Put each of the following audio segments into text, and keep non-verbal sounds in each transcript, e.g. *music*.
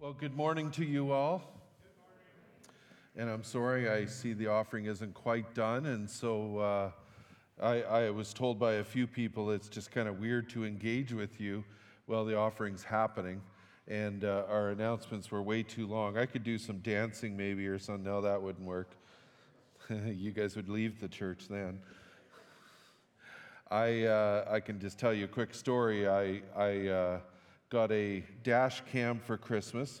Well, good morning to you all. And I'm sorry, I see the offering isn't quite done. And so uh, I, I, was told by a few people it's just kind of weird to engage with you while the offering's happening. And uh, our announcements were way too long. I could do some dancing maybe or something. No, that wouldn't work. *laughs* you guys would leave the church then. I, uh, I can just tell you a quick story. I, I uh, got a dash cam for Christmas,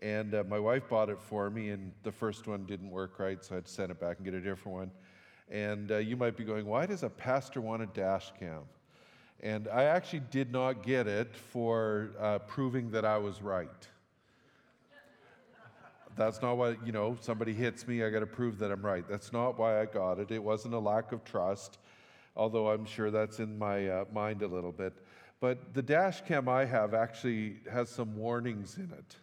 and uh, my wife bought it for me, and the first one didn't work right, so I had to send it back and get a different one. And uh, you might be going, why does a pastor want a dash cam? And I actually did not get it for uh, proving that I was right. That's not what, you know, somebody hits me, I got to prove that I'm right. That's not why I got it. It wasn't a lack of trust, although I'm sure that's in my uh, mind a little bit. But the dash cam I have actually has some warnings in it.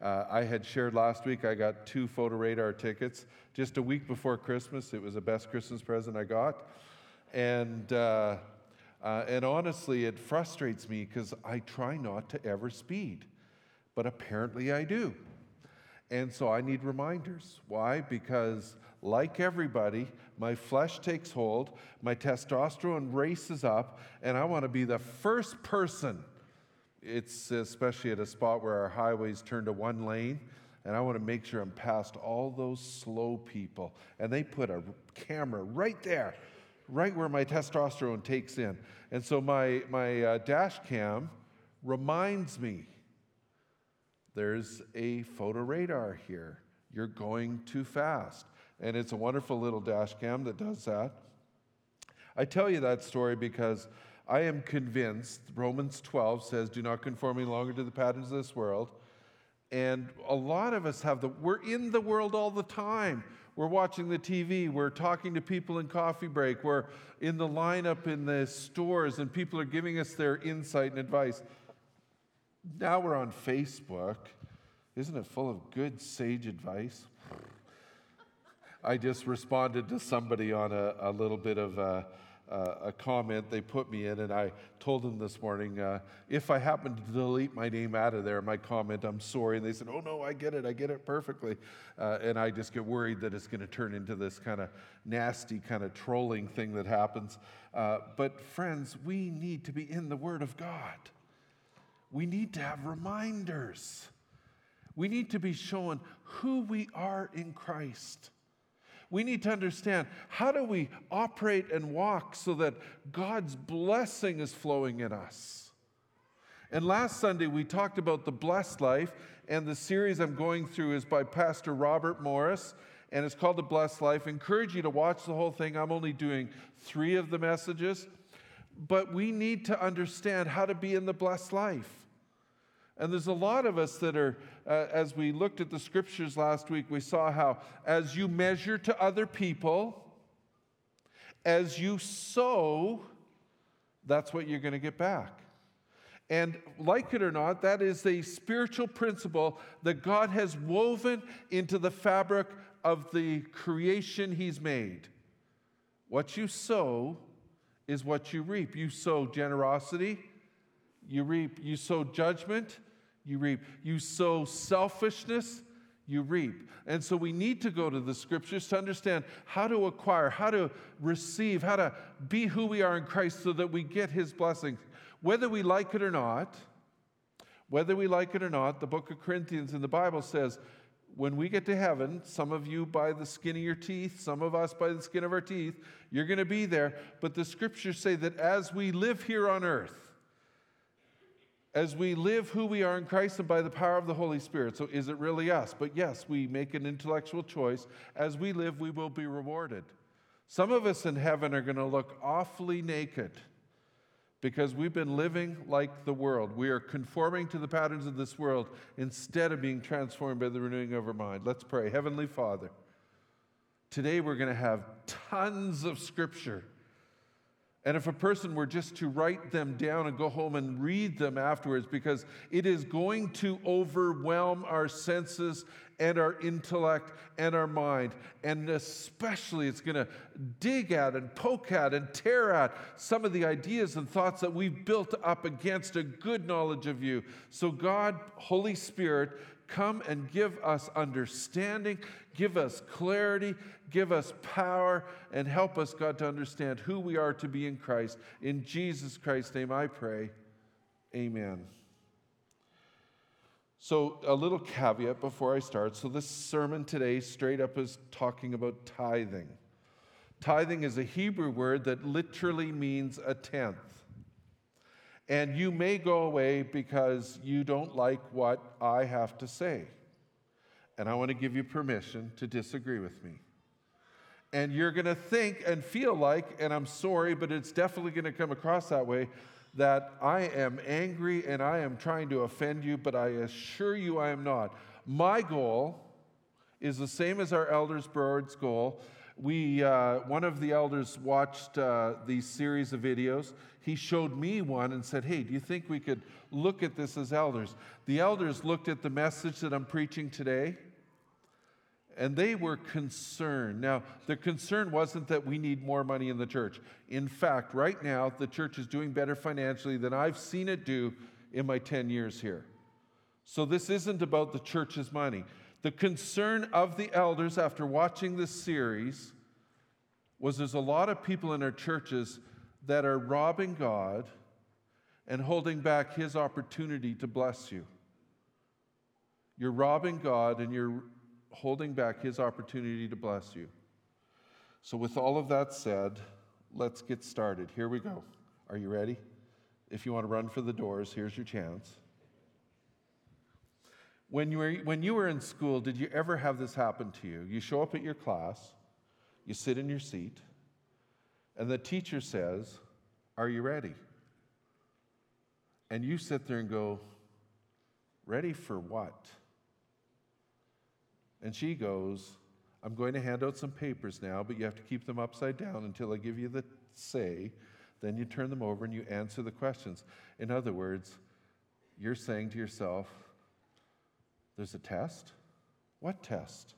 Uh, I had shared last week, I got two photo radar tickets just a week before Christmas. It was the best Christmas present I got. And, uh, uh, and honestly, it frustrates me because I try not to ever speed, but apparently I do. And so I need reminders. Why? Because, like everybody, my flesh takes hold, my testosterone races up, and I want to be the first person. It's especially at a spot where our highways turn to one lane, and I want to make sure I'm past all those slow people. And they put a camera right there, right where my testosterone takes in. And so my, my uh, dash cam reminds me there's a photo radar here. You're going too fast. And it's a wonderful little dash cam that does that. I tell you that story because I am convinced Romans 12 says, Do not conform any longer to the patterns of this world. And a lot of us have the, we're in the world all the time. We're watching the TV, we're talking to people in coffee break, we're in the lineup in the stores, and people are giving us their insight and advice. Now we're on Facebook. Isn't it full of good sage advice? I just responded to somebody on a, a little bit of a, a, comment they put me in, and I told them this morning uh, if I happen to delete my name out of there, my comment, I'm sorry. And they said, Oh, no, I get it. I get it perfectly. Uh, and I just get worried that it's going to turn into this kind of nasty, kind of trolling thing that happens. Uh, but, friends, we need to be in the Word of God we need to have reminders. We need to be shown who we are in Christ. We need to understand how do we operate and walk so that God's blessing is flowing in us. And last Sunday we talked about the blessed life, and the series I'm going through is by Pastor Robert Morris, and it's called The Blessed Life. I encourage you to watch the whole thing. I'm only doing three of the messages, but we need to understand how to be in the blessed life. And there's a lot of us that are, uh, as we looked at the scriptures last week, we saw how as you measure to other people, as you sow, that's what you're going to get back. And like it or not, that is a spiritual principle that God has woven into the fabric of the creation He's made. What you sow is what you reap. You sow generosity, you reap. You sow judgment, you reap. You sow selfishness, you reap. And so we need to go to the scriptures to understand how to acquire, how to receive, how to be who we are in Christ so that we get his blessings. Whether we like it or not, whether we like it or not, the book of Corinthians in the Bible says, when we get to heaven, some of you by the skin of your teeth, some of us by the skin of our teeth, you're going to be there. But the scriptures say that as we live here on earth, as we live who we are in Christ and by the power of the Holy Spirit. So, is it really us? But yes, we make an intellectual choice. As we live, we will be rewarded. Some of us in heaven are going to look awfully naked because we've been living like the world. We are conforming to the patterns of this world instead of being transformed by the renewing of our mind. Let's pray. Heavenly Father, today we're going to have tons of scripture and if a person were just to write them down and go home and read them afterwards, because it is going to overwhelm our senses and our intellect and our mind. And especially, it's going to dig at and poke at and tear at some of the ideas and thoughts that we've built up against a good knowledge of you. So, God, Holy Spirit, come and give us understanding, give us clarity, give us power, and help us, God, to understand who we are to be in Christ. In Jesus Christ's name I pray. Amen. So, a little caveat before I start. So, this sermon today, straight up, is talking about tithing. Tithing is a Hebrew word that literally means a tenth. And you may go away because you don't like what I have to say. And I want to give you permission to disagree with me. And you're going to think and feel like, and I'm sorry, but it's definitely going to come across that way, that I am angry and I am trying to offend you, but I assure you I am not. My goal is the same as our elders' board's goal. We, uh, one of the elders watched uh, these series of videos. He showed me one and said, Hey, do you think we could look at this as elders? The elders looked at the message that I'm preaching today and they were concerned. Now, the concern wasn't that we need more money in the church. In fact, right now, the church is doing better financially than I've seen it do in my 10 years here. So, this isn't about the church's money. The concern of the elders after watching this series was there's a lot of people in our churches that are robbing God and holding back His opportunity to bless you. You're robbing God and you're holding back his opportunity to bless you. So, with all of that said, let's get started. Here we go. Are you ready? If you want to run for the doors, here's your chance. When you, were, when you were in school, did you ever have this happen to you? You show up at your class, you sit in your seat, and the teacher says, Are you ready? And you sit there and go, Ready for what? And she goes, I'm going to hand out some papers now, but you have to keep them upside down until I give you the say. Then you turn them over and you answer the questions. In other words, you're saying to yourself, There's a test? What test?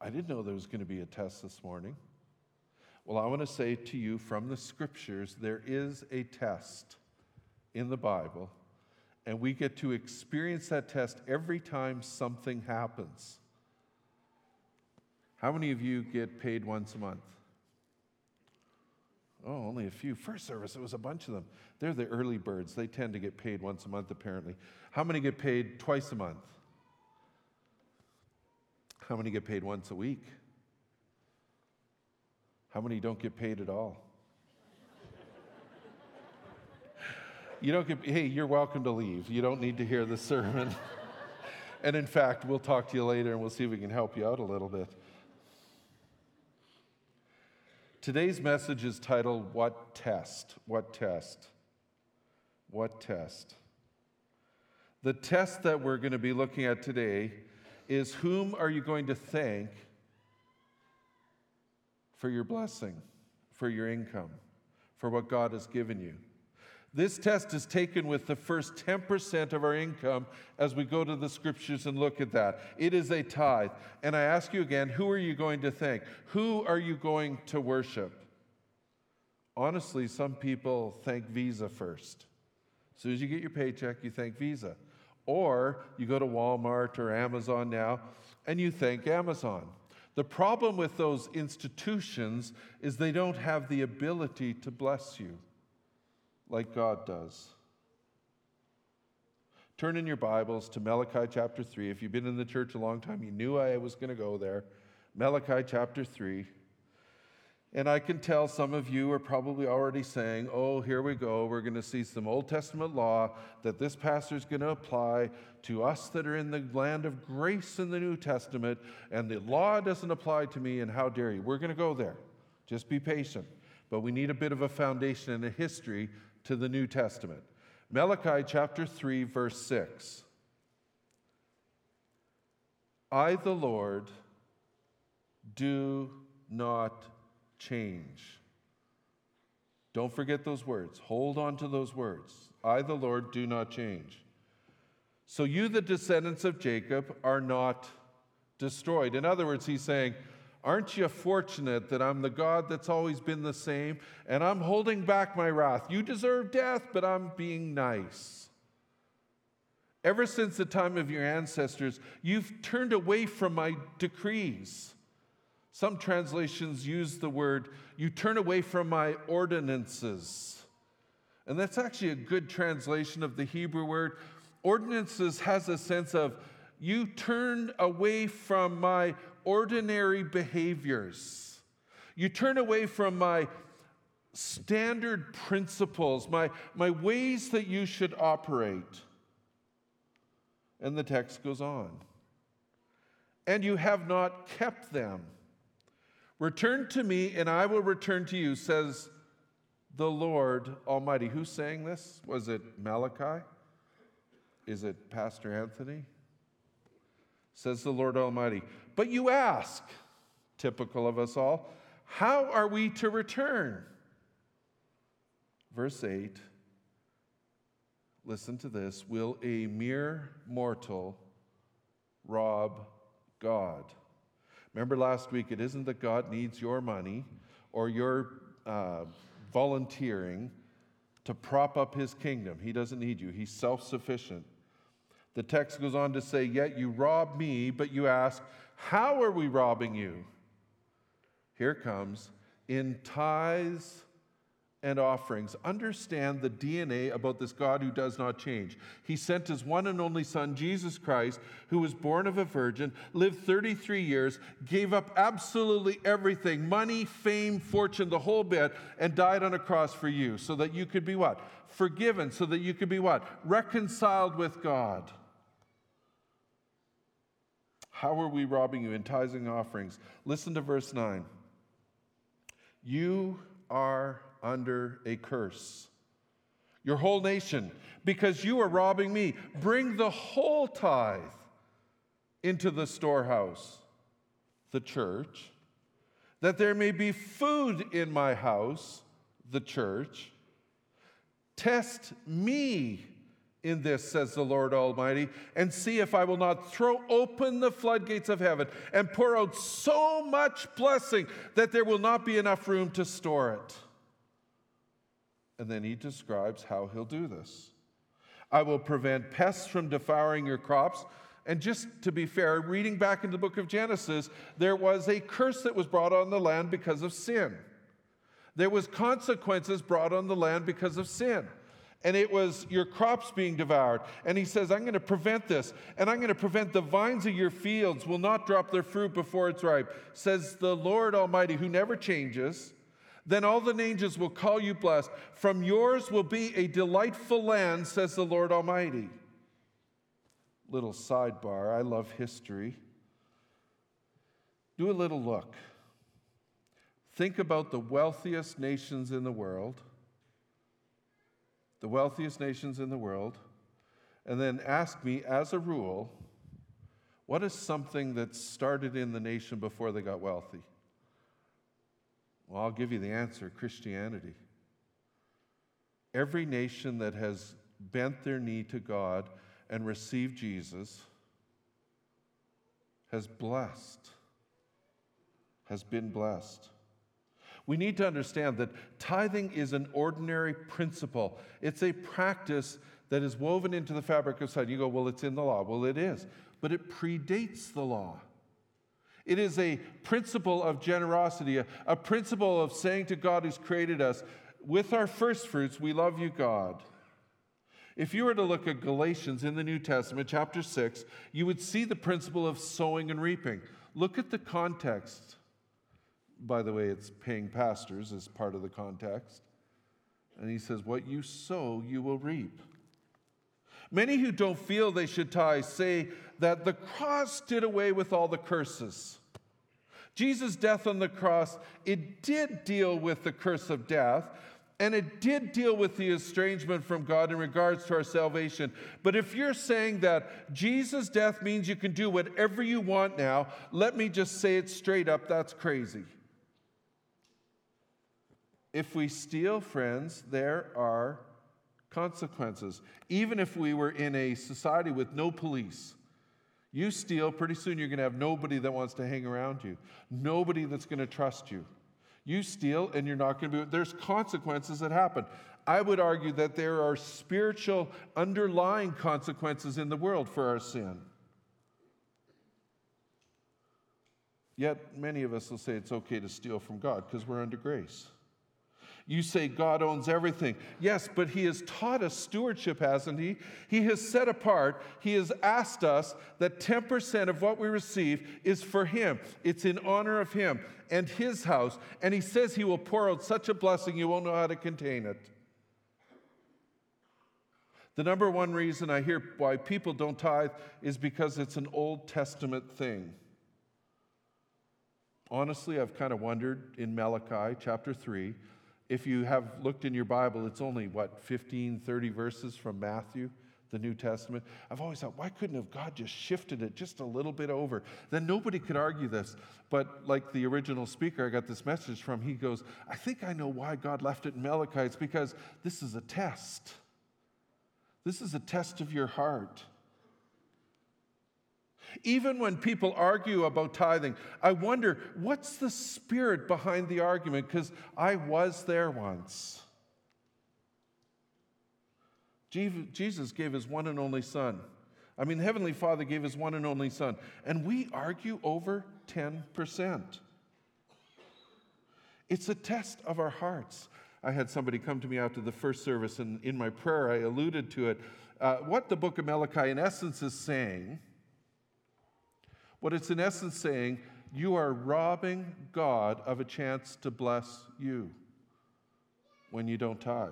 I didn't know there was going to be a test this morning. Well, I want to say to you from the scriptures, there is a test in the Bible, and we get to experience that test every time something happens. How many of you get paid once a month? Oh, only a few. First service, it was a bunch of them. They're the early birds. They tend to get paid once a month, apparently. How many get paid twice a month? How many get paid once a week? How many don't get paid at all? you don't get, hey, you're welcome to leave. You don't need to hear the sermon. *laughs* and in fact, we'll talk to you later and we'll see if we can help you out a little bit. Today's message is titled, What Test? What Test? What Test? The test that we're going to be looking at today is Whom are you going to thank for your blessing, for your income, for what God has given you? This test is taken with the first 10% of our income as we go to the scriptures and look at that. It is a tithe. And I ask you again, who are you going to thank? Who are you going to worship? Honestly, some people thank Visa first. As soon as you get your paycheck, you thank Visa. Or you go to Walmart or Amazon now and you thank Amazon. The problem with those institutions is they don't have the ability to bless you like God does. Turn in your Bibles to Malachi chapter 3. If you've been in the church a long time, you knew I was going to go there. Malachi chapter 3. And I can tell some of you are probably already saying, oh, here we go. We're going to see some Old Testament law that this pastor is going to apply to us that are in the land of grace in the New Testament, and the law doesn't apply to me, and how dare you? We're going to go there. Just be patient. But we need a bit of a foundation and a history to the New Testament. Malachi chapter 3, verse 6. I, the Lord, do not change. Don't forget those words. Hold on to those words. I, the Lord, do not change. So you, the descendants of Jacob, are not destroyed. In other words, he's saying, Aren't you fortunate that I'm the God that's always been the same and I'm holding back my wrath? You deserve death, but I'm being nice. Ever since the time of your ancestors, you've turned away from my decrees. Some translations use the word, you turn away from my ordinances. And that's actually a good translation of the Hebrew word. Ordinances has a sense of, you turn away from my ordinary behaviors. You turn away from my standard principles, my, my ways that you should operate. And the text goes on. And you have not kept them. Return to me, and I will return to you, says the Lord Almighty. Who's saying this? Was it Malachi? Is it Pastor Anthony? Says the Lord Almighty. But you ask, typical of us all, how are we to return? Verse 8 Listen to this. Will a mere mortal rob God? Remember last week, it isn't that God needs your money or your uh, volunteering to prop up his kingdom. He doesn't need you, he's self sufficient. The text goes on to say, Yet you rob me, but you ask, How are we robbing you? Here comes, in tithes and offerings. Understand the DNA about this God who does not change. He sent his one and only Son, Jesus Christ, who was born of a virgin, lived 33 years, gave up absolutely everything money, fame, fortune, the whole bit, and died on a cross for you so that you could be what? Forgiven, so that you could be what? Reconciled with God. How are we robbing you in tithes offerings? Listen to verse 9. You are under a curse. Your whole nation, because you are robbing me. Bring the whole tithe into the storehouse, the church, that there may be food in my house, the church. Test me in this, says the Lord Almighty, and see if I will not throw open the floodgates of heaven and pour out so much blessing that there will not be enough room to store it. And then he describes how he'll do this. I will prevent pests from devouring your crops. And just to be fair, reading back in the book of Genesis, there was a curse that was brought on the land because of sin. There was consequences brought on the land because of sin. And it was your crops being devoured. And he says, I'm going to prevent this. And I'm going to prevent the vines of your fields will not drop their fruit before it's ripe, says the Lord Almighty, who never changes. Then all the angels will call you blessed. From yours will be a delightful land, says the Lord Almighty. Little sidebar I love history. Do a little look. Think about the wealthiest nations in the world, the wealthiest nations in the world, and then ask me, as a rule, what is something that started in the nation before they got wealthy? Well, I'll give you the answer Christianity. Every nation that has bent their knee to God and received Jesus has blessed, has been blessed. We need to understand that tithing is an ordinary principle. It's a practice that is woven into the fabric of society. You go, well, it's in the law. Well, it is, but it predates the law. It is a principle of generosity, a, a principle of saying to God who's created us, with our first fruits, we love you, God. If you were to look at Galatians in the New Testament, chapter 6, you would see the principle of sowing and reaping. Look at the context. By the way, it's paying pastors as part of the context. And he says, What you sow, you will reap. Many who don't feel they should tie say that the cross did away with all the curses. Jesus' death on the cross, it did deal with the curse of death, and it did deal with the estrangement from God in regards to our salvation. But if you're saying that Jesus' death means you can do whatever you want now, let me just say it straight up that's crazy. If we steal, friends, there are consequences. Even if we were in a society with no police, you steal, pretty soon you're going to have nobody that wants to hang around you, nobody that's going to trust you. You steal and you're not going to be, there's consequences that happen. I would argue that there are spiritual underlying consequences in the world for our sin. Yet many of us will say it's okay to steal from God because we're under grace. You say God owns everything. Yes, but He has taught us stewardship, hasn't He? He has set apart, He has asked us that 10% of what we receive is for Him. It's in honor of Him and His house. And He says He will pour out such a blessing you won't know how to contain it. The number one reason I hear why people don't tithe is because it's an Old Testament thing. Honestly, I've kind of wondered in Malachi chapter 3 if you have looked in your Bible, it's only, what, 15, 30 verses from Matthew, the New Testament. I've always thought, why couldn't have God just shifted it just a little bit over? Then nobody could argue this. But like the original speaker I got this message from, he goes, I think I know why God left it in Malachi. It's because this is a test. This is a test of your heart. Even when people argue about tithing, I wonder what's the spirit behind the argument because I was there once. Jesus gave his one and only son. I mean, Heavenly Father gave his one and only son, and we argue over 10%. It's a test of our hearts. I had somebody come to me after the first service, and in my prayer, I alluded to it. Uh, what the book of Malachi, in essence, is saying what it's in essence saying, you are robbing God of a chance to bless you when you don't tithe.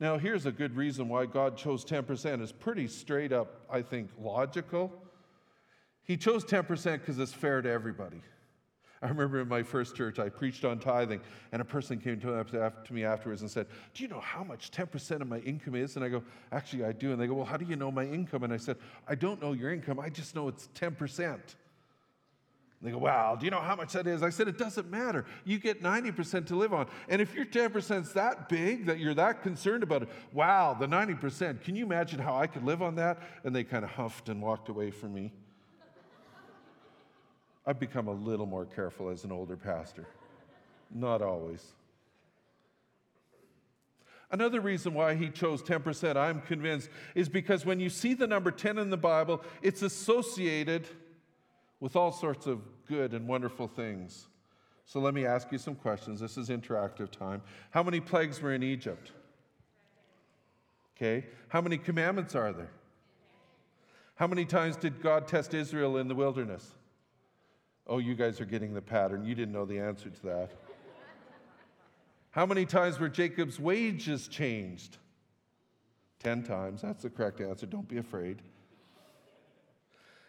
Now, here's a good reason why God chose 10%. It's pretty straight up, I think, logical. He chose 10% because it's fair to everybody. I remember in my first church, I preached on tithing, and a person came to me afterwards and said, Do you know how much 10% of my income is? And I go, Actually, I do. And they go, Well, how do you know my income? And I said, I don't know your income, I just know it's 10%. And they go, Wow, do you know how much that is? I said, It doesn't matter. You get 90% to live on. And if your 10% is that big that you're that concerned about it, wow, the 90%, can you imagine how I could live on that? And they kind of huffed and walked away from me. I've become a little more careful as an older pastor. Not always. Another reason why he chose 10%, I'm convinced, is because when you see the number 10 in the Bible, it's associated with all sorts of good and wonderful things. So let me ask you some questions. This is interactive time. How many plagues were in Egypt? Okay. How many commandments are there? How many times did God test Israel in the wilderness? Oh, you guys are getting the pattern. You didn't know the answer to that. How many times were Jacob's wages changed? Ten times. That's the correct answer. Don't be afraid.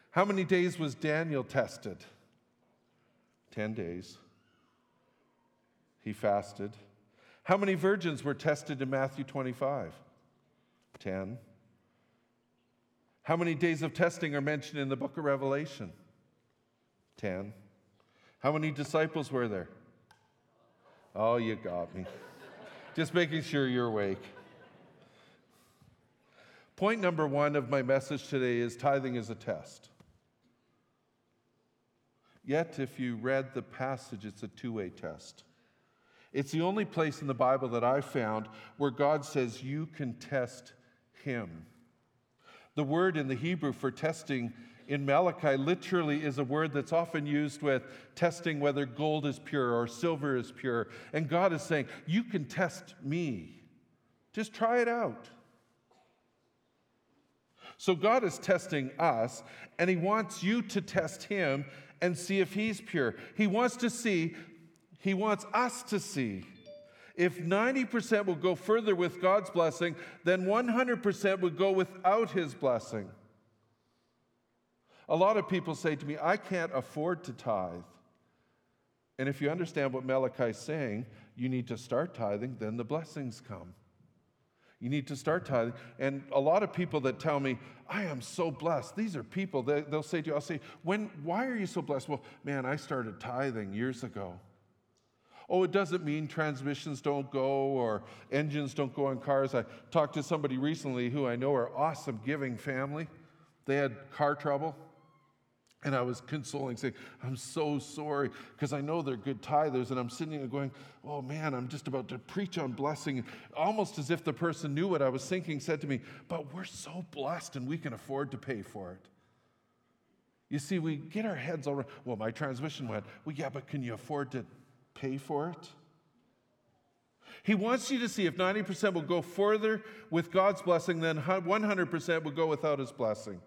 How many days was Daniel tested? Ten days. He fasted. How many virgins were tested in Matthew 25? Ten. How many days of testing are mentioned in the book of Revelation? 10. How many disciples were there? Oh, you got me. Just making sure you're awake. Point number one of my message today is tithing is a test. Yet, if you read the passage, it's a two way test. It's the only place in the Bible that I found where God says you can test Him. The word in the Hebrew for testing in Malachi literally is a word that's often used with testing whether gold is pure or silver is pure. And God is saying, You can test me. Just try it out. So God is testing us, and He wants you to test Him and see if He's pure. He wants to see, He wants us to see. If 90% will go further with God's blessing, then 100% would go without His blessing. A lot of people say to me, I can't afford to tithe. And if you understand what Malachi is saying, you need to start tithing, then the blessings come. You need to start tithing. And a lot of people that tell me, I am so blessed, these are people, they, will say to you, I'll say, when, why are you so blessed? Well, man, I started tithing years ago. Oh, it doesn't mean transmissions don't go or engines don't go on cars. I talked to somebody recently who I know are awesome giving family. They had car trouble. And I was consoling, saying, I'm so sorry, because I know they're good tithers. And I'm sitting there going, Oh man, I'm just about to preach on blessing. Almost as if the person knew what I was thinking, said to me, But we're so blessed and we can afford to pay for it. You see, we get our heads all Well, my transmission went. Well, yeah, but can you afford to pay for it? He wants you to see if 90% will go further with God's blessing than 100% will go without his blessing.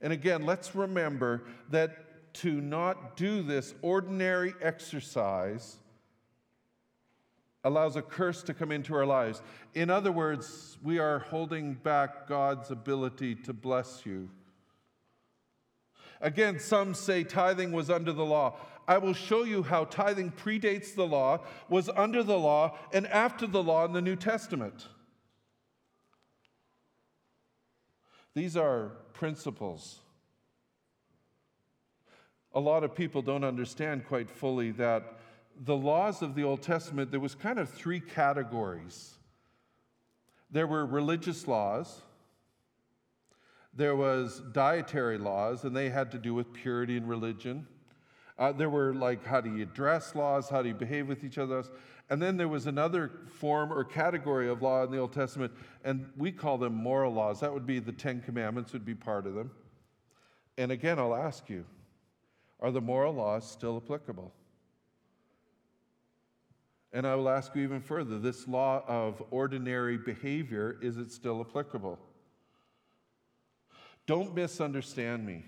And again, let's remember that to not do this ordinary exercise allows a curse to come into our lives. In other words, we are holding back God's ability to bless you. Again, some say tithing was under the law. I will show you how tithing predates the law, was under the law, and after the law in the New Testament. These are principles. A lot of people don't understand quite fully that the laws of the Old Testament, there was kind of three categories. There were religious laws, there was dietary laws, and they had to do with purity and religion. Uh, there were like how do you dress laws, how do you behave with each other. And then there was another form or category of law in the Old Testament, and we call them moral laws. That would be the Ten Commandments, would be part of them. And again, I'll ask you are the moral laws still applicable? And I will ask you even further this law of ordinary behavior, is it still applicable? Don't misunderstand me.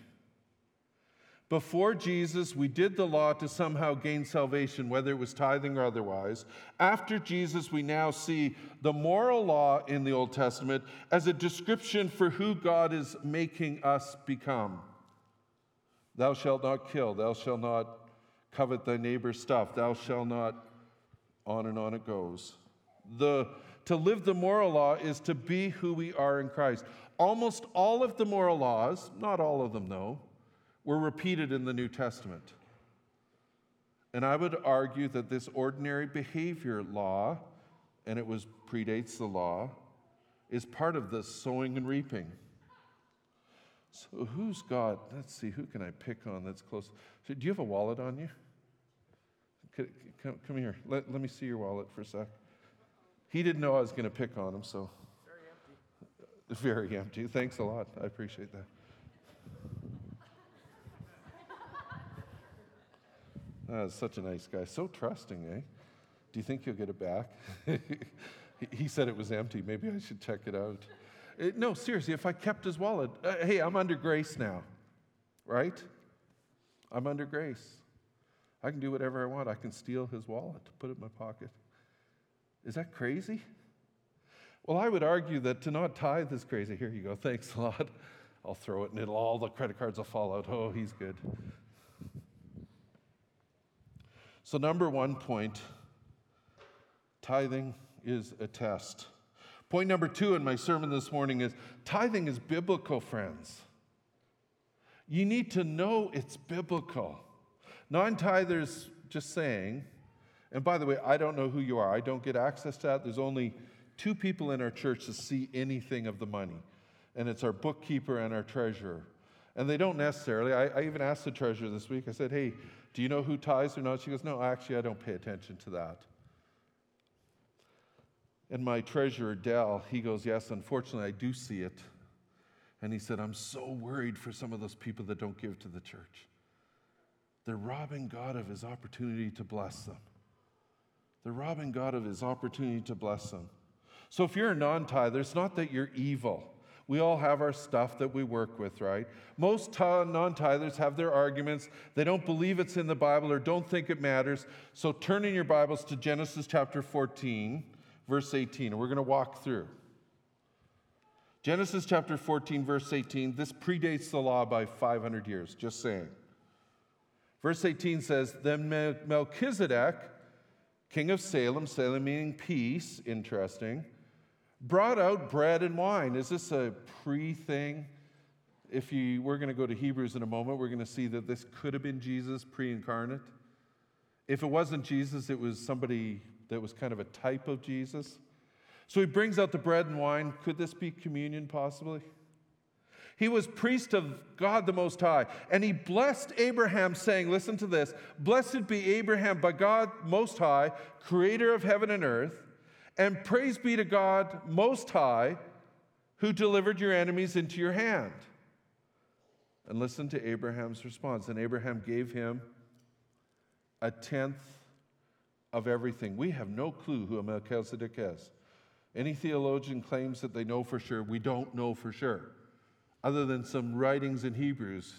Before Jesus, we did the law to somehow gain salvation, whether it was tithing or otherwise. After Jesus, we now see the moral law in the Old Testament as a description for who God is making us become. Thou shalt not kill, thou shalt not covet thy neighbor's stuff, thou shalt not, on and on it goes. The, to live the moral law is to be who we are in Christ. Almost all of the moral laws, not all of them though, were repeated in the New Testament. And I would argue that this ordinary behavior law, and it was predates the law, is part of the sowing and reaping. So who's got, let's see, who can I pick on that's close? Do you have a wallet on you? Come, come here. Let, let me see your wallet for a sec. He didn't know I was going to pick on him, so. Very empty. Very empty. Thanks a lot. I appreciate that. Uh, such a nice guy. So trusting, eh? Do you think you'll get it back? *laughs* he said it was empty. Maybe I should check it out. It, uh, no, seriously, if I kept his wallet, uh, hey, I'm under grace now, right? I'm under grace. I can do whatever I want. I can steal his wallet, put it in my pocket. Is that crazy? Well, I would argue that to not tithe is crazy. Here you go. Thanks a lot. I'll throw it and it'll, all the credit cards will fall out. Oh, he's good. So, number one point tithing is a test. Point number two in my sermon this morning is tithing is biblical, friends. You need to know it's biblical. Non tithers just saying, and by the way, I don't know who you are, I don't get access to that. There's only two people in our church to see anything of the money, and it's our bookkeeper and our treasurer. And they don't necessarily, I, I even asked the treasurer this week, I said, hey, do you know who tithes or not? She goes, No, actually, I don't pay attention to that. And my treasurer, Dell, he goes, Yes, unfortunately, I do see it. And he said, I'm so worried for some of those people that don't give to the church. They're robbing God of his opportunity to bless them. They're robbing God of his opportunity to bless them. So if you're a non tither, it's not that you're evil. We all have our stuff that we work with, right? Most non tithers have their arguments. They don't believe it's in the Bible or don't think it matters. So turn in your Bibles to Genesis chapter 14, verse 18, and we're going to walk through. Genesis chapter 14, verse 18, this predates the law by 500 years, just saying. Verse 18 says, Then Melchizedek, king of Salem, Salem meaning peace, interesting brought out bread and wine. Is this a pre thing? If you, we're going to go to Hebrews in a moment, we're going to see that this could have been Jesus pre incarnate. If it wasn't Jesus, it was somebody that was kind of a type of Jesus. So he brings out the bread and wine. Could this be communion possibly? He was priest of God the Most High, and he blessed Abraham, saying, Listen to this Blessed be Abraham by God Most High, creator of heaven and earth, and praise be to God Most High, who delivered your enemies into your hand. And listen to Abraham's response. And Abraham gave him a tenth of everything. We have no clue who Melchizedek is. Any theologian claims that they know for sure. We don't know for sure, other than some writings in Hebrews.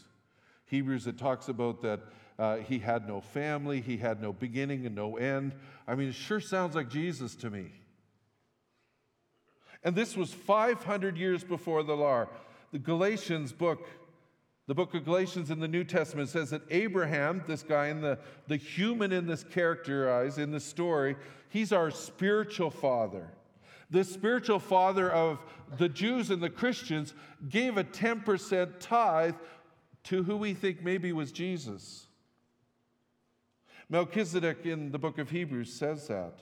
Hebrews that talks about that uh, he had no family, he had no beginning and no end. I mean, it sure sounds like Jesus to me. And this was 500 years before the law. The Galatians book, the book of Galatians in the New Testament says that Abraham, this guy in the, the human in this characterized in the story, he's our spiritual father the spiritual father of the Jews and the Christians, gave a 10% tithe to who we think maybe was Jesus. Melchizedek in the book of Hebrews says that.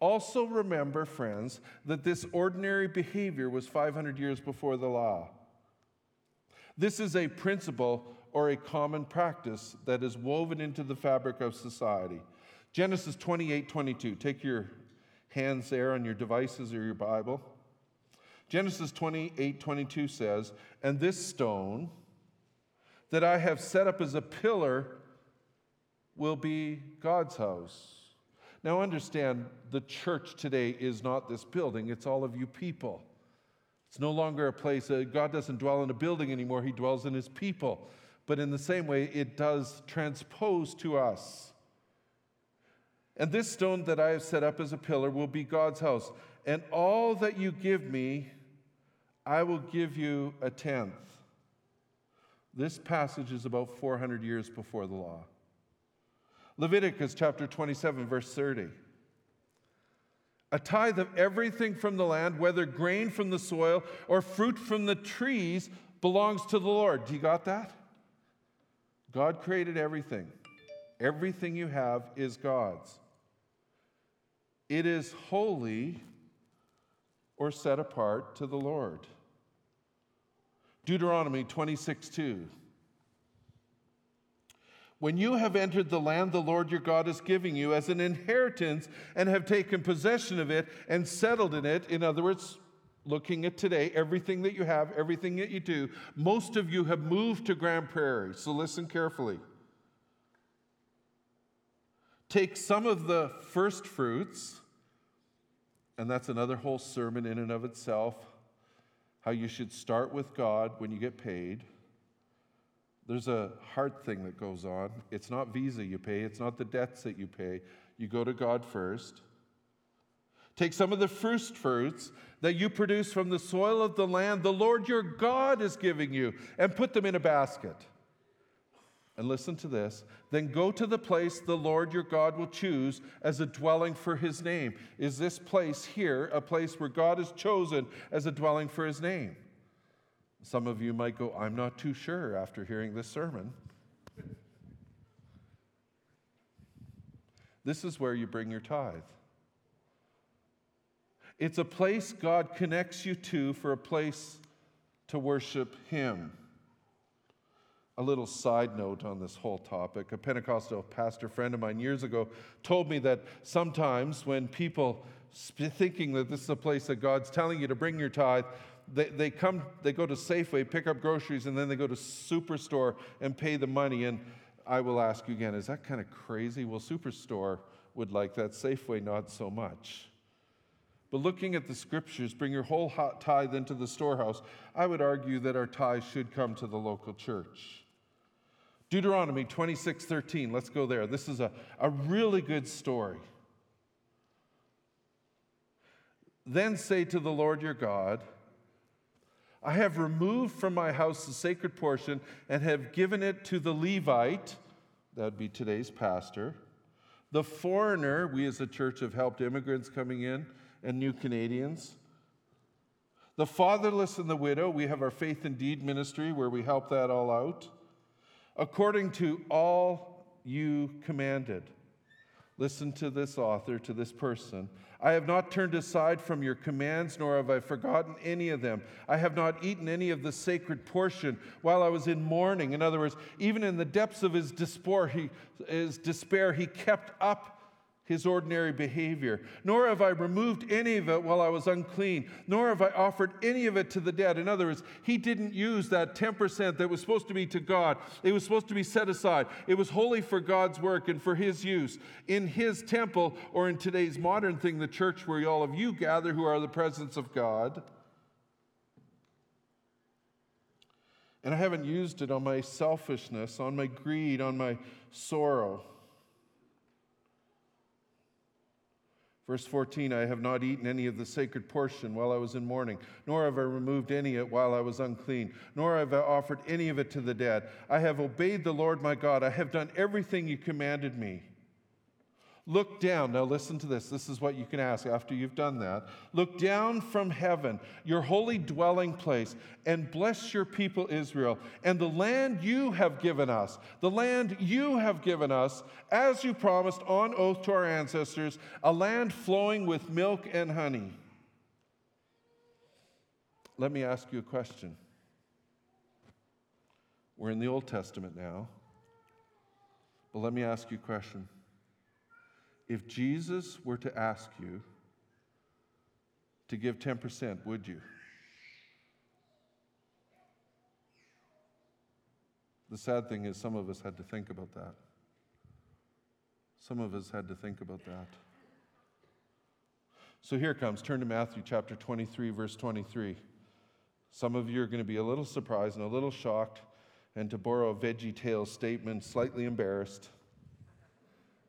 Also, remember, friends, that this ordinary behavior was 500 years before the law. This is a principle or a common practice that is woven into the fabric of society. Genesis 28 22. Take your hands there on your devices or your Bible. Genesis 28 22 says, And this stone that I have set up as a pillar will be God's house. Now, understand, the church today is not this building, it's all of you people. It's no longer a place, uh, God doesn't dwell in a building anymore, He dwells in His people. But in the same way, it does transpose to us. And this stone that I have set up as a pillar will be God's house. And all that you give me, I will give you a tenth. This passage is about 400 years before the law. Leviticus chapter 27, verse 30. A tithe of everything from the land, whether grain from the soil or fruit from the trees, belongs to the Lord. Do you got that? God created everything. Everything you have is God's. It is holy or set apart to the Lord. Deuteronomy 26 2. When you have entered the land the Lord your God is giving you as an inheritance and have taken possession of it and settled in it, in other words, looking at today, everything that you have, everything that you do, most of you have moved to Grande Prairie, so listen carefully. Take some of the first fruits, and that's another whole sermon in and of itself how you should start with God when you get paid. There's a heart thing that goes on. It's not Visa you pay, it's not the debts that you pay. You go to God first. Take some of the first fruits that you produce from the soil of the land the Lord your God is giving you and put them in a basket and listen to this, then go to the place the Lord your God will choose as a dwelling for his name. Is this place here a place where God has chosen as a dwelling for his name? Some of you might go, I'm not too sure after hearing this sermon. This is where you bring your tithe. It's a place God connects you to for a place to worship Him a little side note on this whole topic. A Pentecostal pastor friend of mine years ago told me that sometimes when people thinking that this is a place that God's telling you to bring your tithe, they, they come, they go to Safeway, pick up groceries, and then they go to Superstore and pay the money. And I will ask you again, is that kind of crazy? Well, Superstore would like that, Safeway not so much. But looking at the scriptures, bring your whole tithe into the storehouse, I would argue that our tithe should come to the local church. Deuteronomy 26 13. Let's go there. This is a, a really good story. Then say to the Lord your God, I have removed from my house the sacred portion and have given it to the Levite, that would be today's pastor, the foreigner, we as a church have helped immigrants coming in and new Canadians, the fatherless and the widow, we have our faith and deed ministry where we help that all out according to all you commanded. Listen to this author, to this person. I have not turned aside from your commands, nor have I forgotten any of them. I have not eaten any of the sacred portion while I was in mourning. In other words, even in the depths of his despair, he, his despair, he kept up his ordinary behavior. Nor have I removed any of it while I was unclean, nor have I offered any of it to the dead. In other words, he didn't use that 10% that was supposed to be to God. It was supposed to be set aside. It was holy for God's work and for his use in his temple, or in today's modern thing, the church where all of you gather who are the presence of God. And I haven't used it on my selfishness, on my greed, on my sorrow. Verse 14, I have not eaten any of the sacred portion while I was in mourning, nor have I removed any of it while I was unclean, nor have I offered any of it to the dead. I have obeyed the Lord my God. I have done everything you commanded me. Look down. Now, listen to this. This is what you can ask after you've done that. Look down from heaven, your holy dwelling place, and bless your people Israel and the land you have given us, the land you have given us, as you promised on oath to our ancestors, a land flowing with milk and honey. Let me ask you a question. We're in the Old Testament now, but let me ask you a question if Jesus were to ask you to give 10%, would you? The sad thing is, some of us had to think about that. Some of us had to think about that. So here comes. Turn to Matthew chapter 23, verse 23. Some of you are going to be a little surprised and a little shocked, and to borrow a veggie tale statement, slightly embarrassed.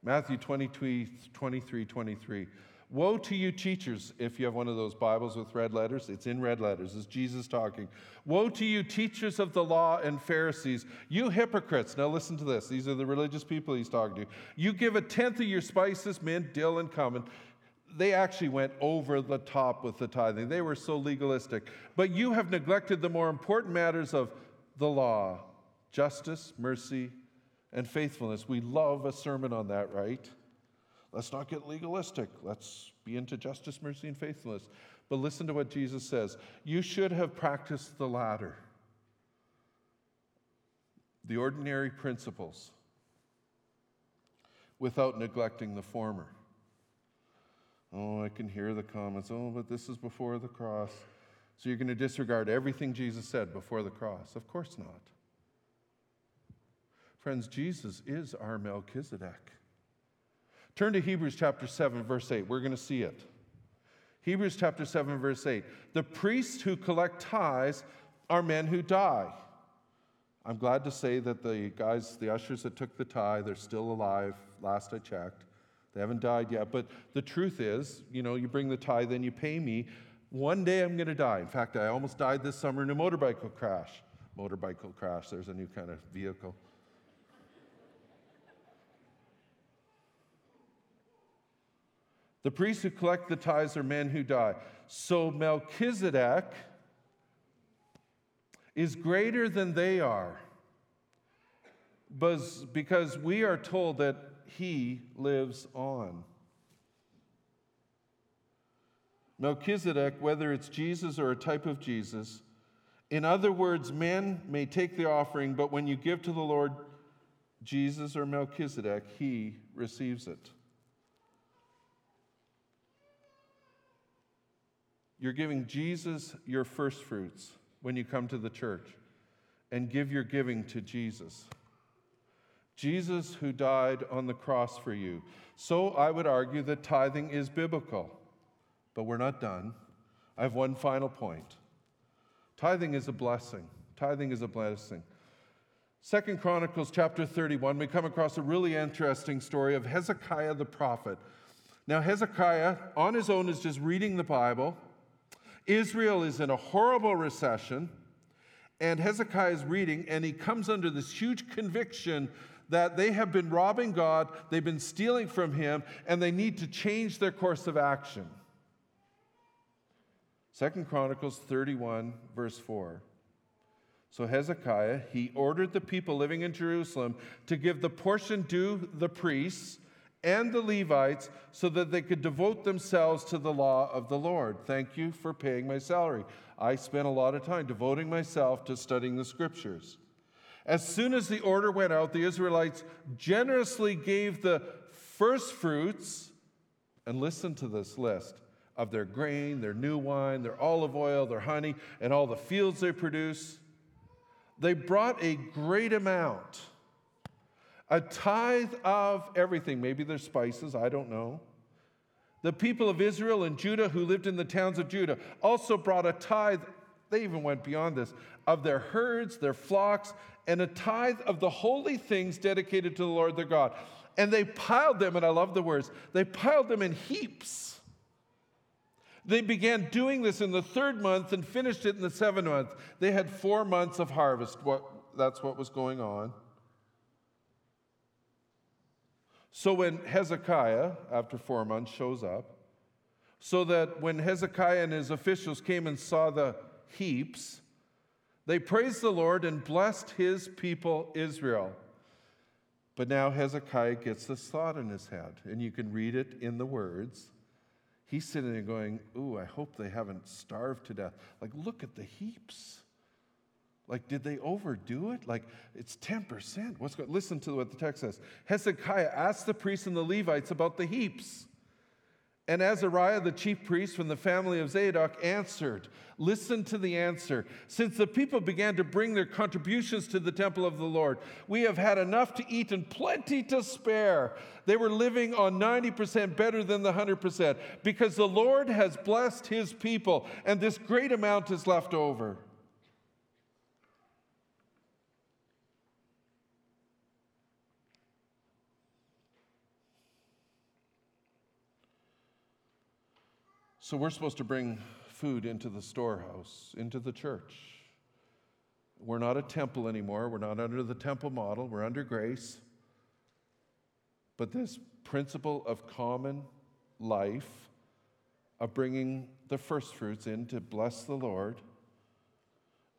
Matthew 23, 23, 23. Woe to you, teachers, if you have one of those Bibles with red letters. It's in red letters. It's Jesus talking. Woe to you, teachers of the law and Pharisees, you hypocrites. Now listen to this. These are the religious people he's talking to. You give a tenth of your spices, mint, dill, and cumin. They actually went over the top with the tithing. They were so legalistic. But you have neglected the more important matters of the law justice, mercy, and faithfulness. We love a sermon on that, right? Let's not get legalistic. Let's be into justice, mercy, and faithfulness. But listen to what Jesus says. You should have practiced the latter, the ordinary principles, without neglecting the former. Oh, I can hear the comments. Oh, but this is before the cross. So you're going to disregard everything Jesus said before the cross? Of course not. Friends, Jesus is our Melchizedek. Turn to Hebrews chapter 7, verse 8. We're going to see it. Hebrews chapter 7, verse 8. The priests who collect tithes are men who die. I'm glad to say that the guys, the ushers that took the tithe, they're still alive, last I checked. They haven't died yet. But the truth is, you know, you bring the tithe and you pay me. One day I'm going to die. In fact, I almost died this summer in a motorcycle crash. Motorcycle crash, there's a new kind of vehicle. The priests who collect the tithes are men who die. So Melchizedek is greater than they are because we are told that he lives on. Melchizedek, whether it's Jesus or a type of Jesus, in other words, men may take the offering, but when you give to the Lord Jesus or Melchizedek, he receives it. You're giving Jesus your first fruits when you come to the church and give your giving to Jesus. Jesus, who died on the cross for you. So I would argue that tithing is biblical. But we're not done. I have one final point. Tithing is a blessing. Tithing is a blessing. Second Chronicles chapter 31, we come across a really interesting story of Hezekiah the prophet. Now, Hezekiah, on his own, is just reading the Bible. Israel is in a horrible recession, and Hezekiah is reading, and he comes under this huge conviction that they have been robbing God, they've been stealing from him, and they need to change their course of action. Second Chronicles 31, verse 4. So Hezekiah, he ordered the people living in Jerusalem to give the portion due the priests and the Levites so that they could devote themselves to the law of the Lord. Thank you for paying my salary. I spent a lot of time devoting myself to studying the scriptures. As soon as the order went out, the Israelites generously gave the first fruits, and listen to this list of their grain, their new wine, their olive oil, their honey, and all the fields they produce. They brought a great amount, a tithe of everything. Maybe their spices, I don't know. The people of Israel and Judah who lived in the towns of Judah also brought a tithe, they even went beyond this, of their herds, their flocks, and a tithe of the holy things dedicated to the Lord their God. And they piled them, and I love the words, they piled them in heaps. They began doing this in the third month and finished it in the seventh month. They had four months of harvest. What, that's what was going on. So when Hezekiah, after four months, shows up, so that when Hezekiah and his officials came and saw the heaps, they praised the Lord and blessed his people Israel. But now Hezekiah gets this thought in his head, and you can read it in the words. He's sitting there going, Ooh, I hope they haven't starved to death. Like, look at the heaps. Like, did they overdo it? Like, it's 10%. What's going Listen to what the text says. Hezekiah asked the priests and the Levites about the heaps. And Azariah, the chief priest from the family of Zadok, answered, Listen to the answer. Since the people began to bring their contributions to the temple of the Lord, we have had enough to eat and plenty to spare. They were living on 90% better than the 100% because the Lord has blessed his people, and this great amount is left over. So we're supposed to bring food into the storehouse, into the church. We're not a temple anymore. We're not under the temple model. We're under grace. But this principle of common life, of bringing the first fruits in to bless the Lord.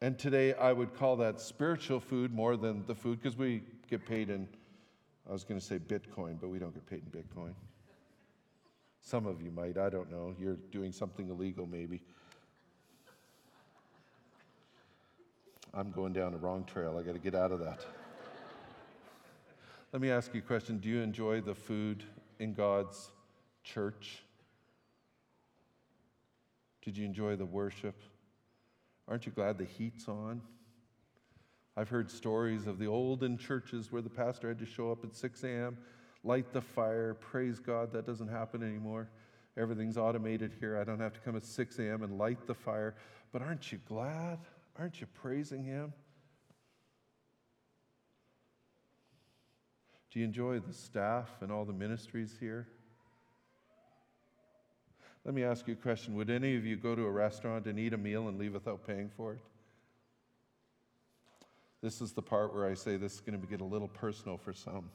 And today I would call that spiritual food more than the food because we get paid in, I was going to say Bitcoin, but we don't get paid in Bitcoin. Some of you might, I don't know. You're doing something illegal, maybe. I'm going down the wrong trail. I got to get out of that. Let me ask you a question Do you enjoy the food in God's church? Did you enjoy the worship? Aren't you glad the heat's on? I've heard stories of the olden churches where the pastor had to show up at 6 a.m light the fire. Praise God, that doesn't happen anymore. Everything's automated here. I don't have to come at 6 a.m. and light the fire. But aren't you glad? Aren't you praising Him? Do you enjoy the staff and all the ministries here? Let me ask you a question. Would any of you go to a restaurant and eat a meal and leave without paying for it? This is the part where I say this is going to get a little personal for some.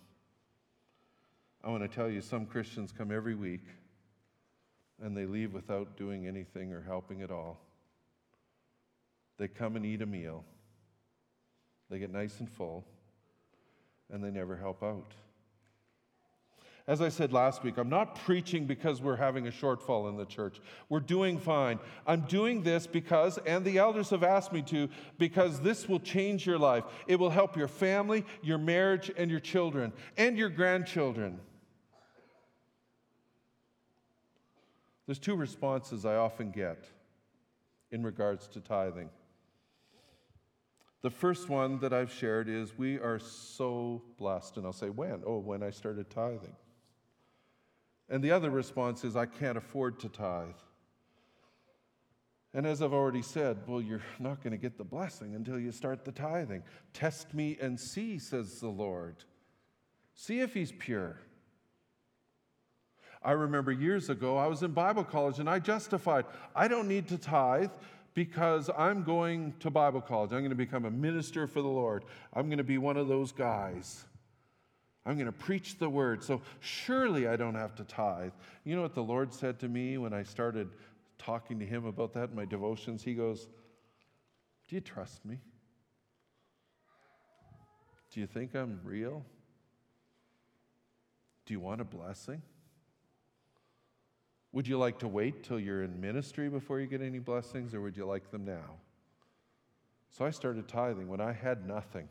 I want to tell you some Christians come every week and they leave without doing anything or helping at all. They come and eat a meal, they get nice and full, and they never help out. As I said last week, I'm not preaching because we're having a shortfall in the church. We're doing fine. I'm doing this because, and the elders have asked me to, because this will change your life. It will help your family, your marriage, and your children, and your grandchildren. There's two responses I often get in regards to tithing. The first one that I've shared is we are so blessed. And I'll say, when? Oh, when I started tithing. And the other response is, I can't afford to tithe. And as I've already said, well, you're not going to get the blessing until you start the tithing. Test me and see, says the Lord. See if he's pure. I remember years ago, I was in Bible college and I justified, I don't need to tithe because I'm going to Bible college. I'm going to become a minister for the Lord. I'm going to be one of those guys. I'm going to preach the word. So surely I don't have to tithe. You know what the Lord said to me when I started talking to Him about that in my devotions? He goes, Do you trust me? Do you think I'm real? Do you want a blessing? Would you like to wait till you're in ministry before you get any blessings, or would you like them now? So I started tithing when I had nothing.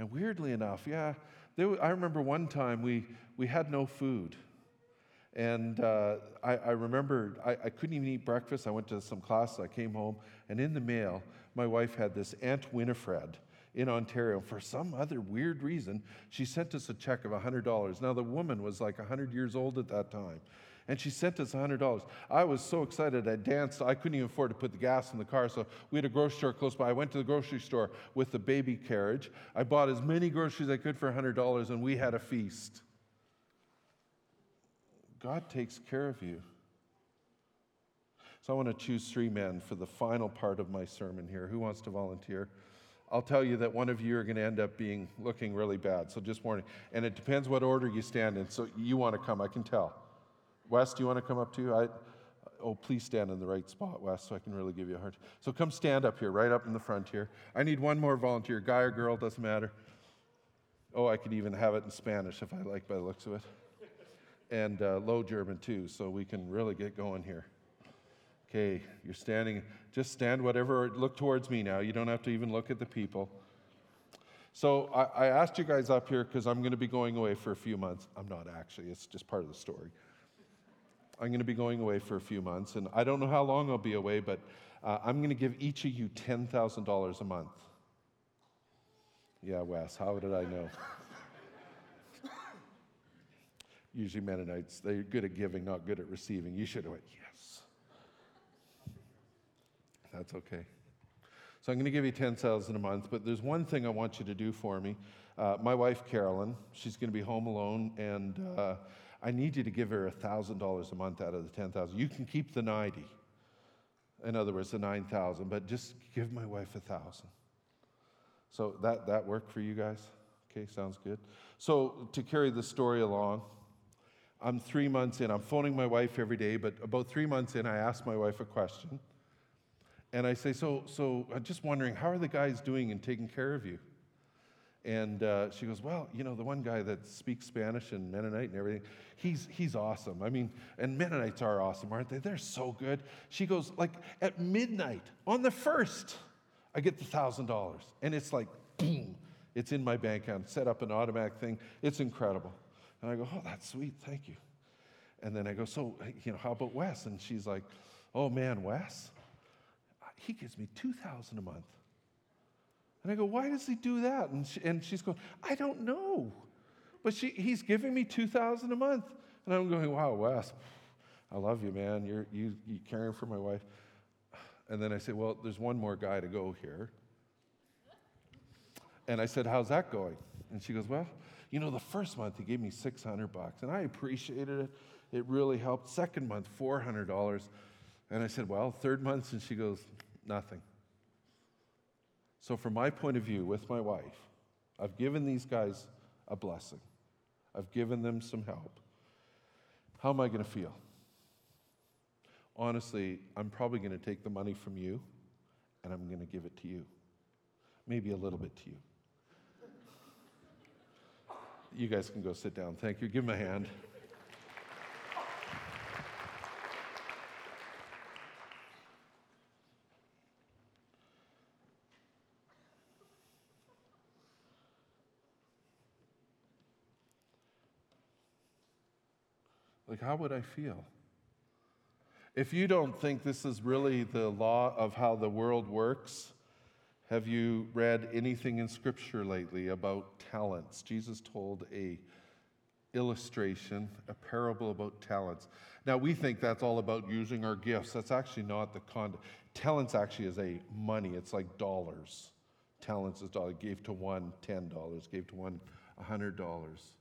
And weirdly enough, yeah, I remember one time we, we had no food. And uh, I, I, remember I, I, couldn't even eat breakfast. I went to some classes, I came home, and in the mail, my wife had this Aunt Winifred in Ontario. For some other weird reason, she sent us a check of $100. Now, the woman was like 100 years old at that time and she sent us $100. I was so excited. I danced. I couldn't even afford to put the gas in the car, so we had a grocery store close by. I went to the grocery store with the baby carriage. I bought as many groceries as I could for $100, and we had a feast. God takes care of you. So I want to choose three men for the final part of my sermon here. Who wants to volunteer? I'll tell you that one of you are going to end up being looking really bad. So just warning. And it depends what order you stand in. So you want to come, I can tell. Wes, do you want to come up too? I, oh, please stand in the right spot, Wes, so I can really give you a hard. So come stand up here, right up in the front here. I need one more volunteer, guy or girl, doesn't matter. Oh, I could even have it in Spanish if I like by the looks of it. And uh, low German too, so we can really get going here. Okay, you're standing, just stand whatever, look towards me now. You don't have to even look at the people. So I, I asked you guys up here because I'm going to be going away for a few months. I'm not actually, it's just part of the story. I'm going to be going away for a few months, and I don't know how long I'll be away, but uh, I'm going to give each of you $10,000 a month. Yeah, Wes, how did I know? *laughs* Usually Mennonites, they're good at giving, not good at receiving. You should have went, yes. That's okay. So I'm going to give you 10000 a month, but there's one thing I want you to do for me. Uh, my wife, Carolyn, she's going to be home alone, and uh, I need you to give her $1,000 a month out of the 10000 You can keep the 90 in other words, the 9,000, but just give my wife a 1,000. So that, that work for you guys? Okay, sounds good. So to carry the story along, I'm three months in. I'm phoning my wife every day, but about three months in, I ask my wife a question. And I say, So, so I'm just wondering, how are the guys doing in taking care of you? And uh, she goes, Well, you know, the one guy that speaks Spanish and Mennonite and everything, he's, he's awesome. I mean, and Mennonites are awesome, aren't they? They're so good. She goes, Like at midnight on the first, I get the $1,000. And it's like, boom, it's in my bank account, set up an automatic thing. It's incredible. And I go, Oh, that's sweet. Thank you. And then I go, So, you know, how about Wes? And she's like, Oh man, Wes, he gives me 2000 a month. And I go, why does he do that? And, she, and she's going, I don't know. But she, he's giving me 2000 a month. And I'm going, wow, Wes, I love you, man. You're you, you caring for my wife. And then I say, well, there's one more guy to go here. And I said, how's that going? And she goes, well, you know, the first month he gave me 600 bucks, and I appreciated it. It really helped. Second month, $400. And I said, well, third month, and she goes, nothing. So, from my point of view, with my wife, I've given these guys a blessing, I've given them some help. How am I going to feel? Honestly, I'm probably going to take the money from you and I'm going to give it to you. Maybe a little bit to you. You guys can go sit down. Thank you. Give them a hand. Like, how would I feel? If you don't think this is really the law of how the world works, have you read anything in Scripture lately about talents? Jesus told a illustration, a parable about talents. Now we think that's all about using our gifts. That's actually not the con. Talents actually is a money. It's like dollars. Talents is dollar. Gave to one ten dollars. Gave to one a hundred dollars.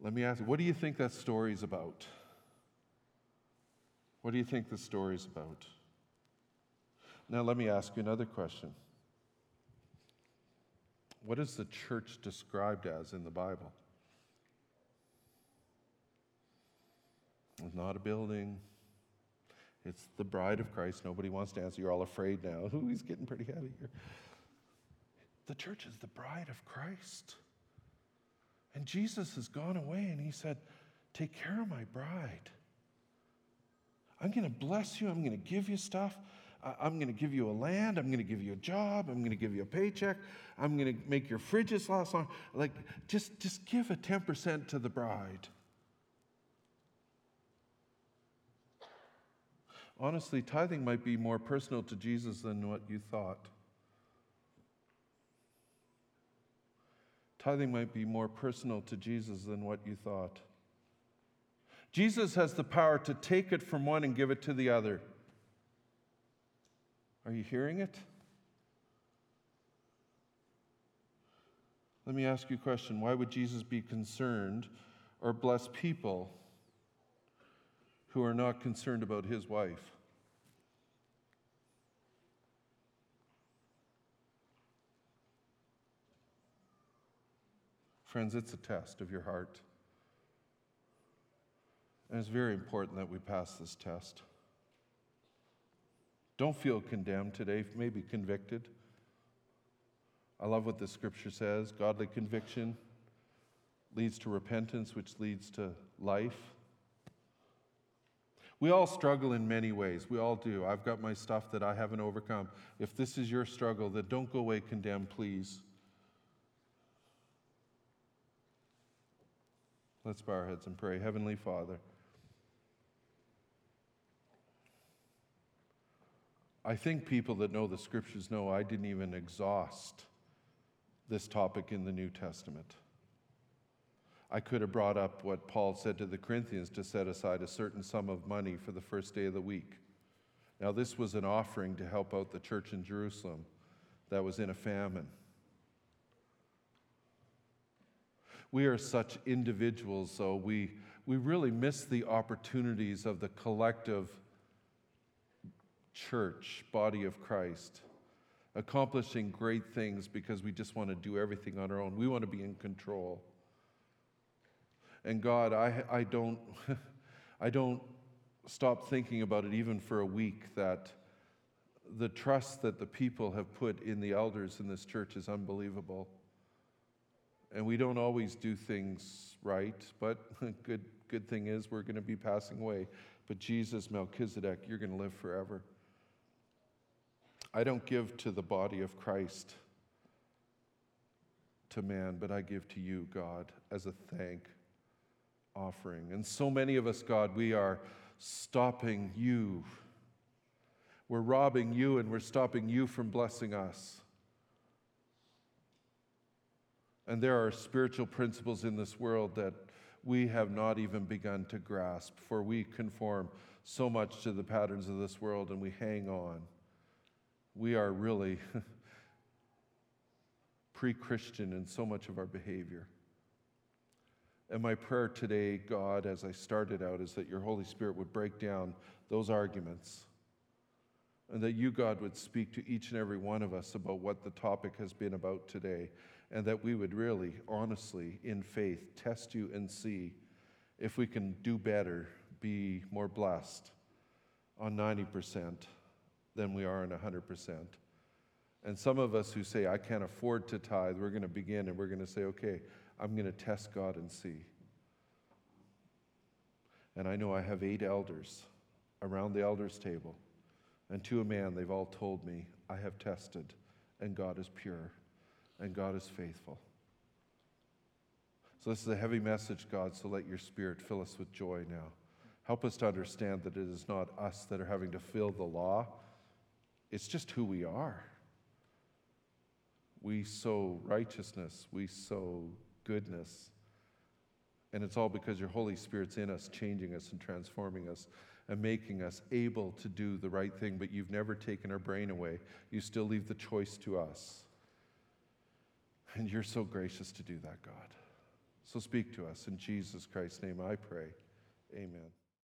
Let me ask you, what do you think that story's about? What do you think the story's about? Now, let me ask you another question. What is the church described as in the Bible? It's not a building. It's the bride of Christ. Nobody wants to answer. You're all afraid now. *laughs* Ooh, he's getting pretty heavy here. the church is the bride of Christ. And Jesus has gone away and he said, Take care of my bride. I'm going to bless you. I'm going to give you stuff. I'm going to give you a land. I'm going to give you a job. I'm going to give you a paycheck. I'm going to make your fridges last long. Like, just, just give a 10% to the bride. Honestly, tithing might be more personal to Jesus than what you thought. Tithing might be more personal to Jesus than what you thought. Jesus has the power to take it from one and give it to the other. Are you hearing it? Let me ask you a question. Why would Jesus be concerned or bless people who are not concerned about his wife? Friends, it's a test of your heart. And it's very important that we pass this test. Don't feel condemned today, maybe convicted. I love what the scripture says godly conviction leads to repentance, which leads to life. We all struggle in many ways. We all do. I've got my stuff that I haven't overcome. If this is your struggle, then don't go away condemned, please. Let's bow our heads and pray. Heavenly Father, I think people that know the scriptures know I didn't even exhaust this topic in the New Testament. I could have brought up what Paul said to the Corinthians to set aside a certain sum of money for the first day of the week. Now, this was an offering to help out the church in Jerusalem that was in a famine. We are such individuals, so we, we really miss the opportunities of the collective church, body of Christ, accomplishing great things because we just want to do everything on our own. We want to be in control. And God, I, I don't *laughs* I don't stop thinking about it even for a week that the trust that the people have put in the elders in this church is unbelievable. And we don't always do things right, but *laughs* good good thing is we're going to be passing away. But Jesus, Melchizedek, you're going to live forever. I don't give to the body of Christ to man, but I give to you, God, as a thank offering. And so many of us, God, we are stopping you. We're robbing you and we're stopping you from blessing us. And there are spiritual principles in this world that we have not even begun to grasp, for we conform so much to the patterns of this world and we hang on we are really *laughs* pre Christian in so much of our behavior. And my prayer today, God, as I started out, is that your Holy Spirit would break down those arguments and that you, God, would speak to each and every one of us about what the topic has been about today, and that we would really, honestly, in faith, test you and see if we can do better, be more blessed on 90% than we are in 100%. And some of us who say, I can't afford to tithe, we're going to begin and we're going to say, okay, I'm going to test God and see. And I know I have eight elders around the elders' table. And to a man, they've all told me, I have tested, and God is pure, and God is faithful. So, this is a heavy message, God, so let your spirit fill us with joy now. Help us to understand that it is not us that are having to fill the law, it's just who we are. We sow righteousness, we sow goodness. And it's all because your Holy Spirit's in us, changing us and transforming us and making us able to do the right thing. But you've never taken our brain away. You still leave the choice to us. And you're so gracious to do that, God. So speak to us. In Jesus Christ's name I pray. Amen.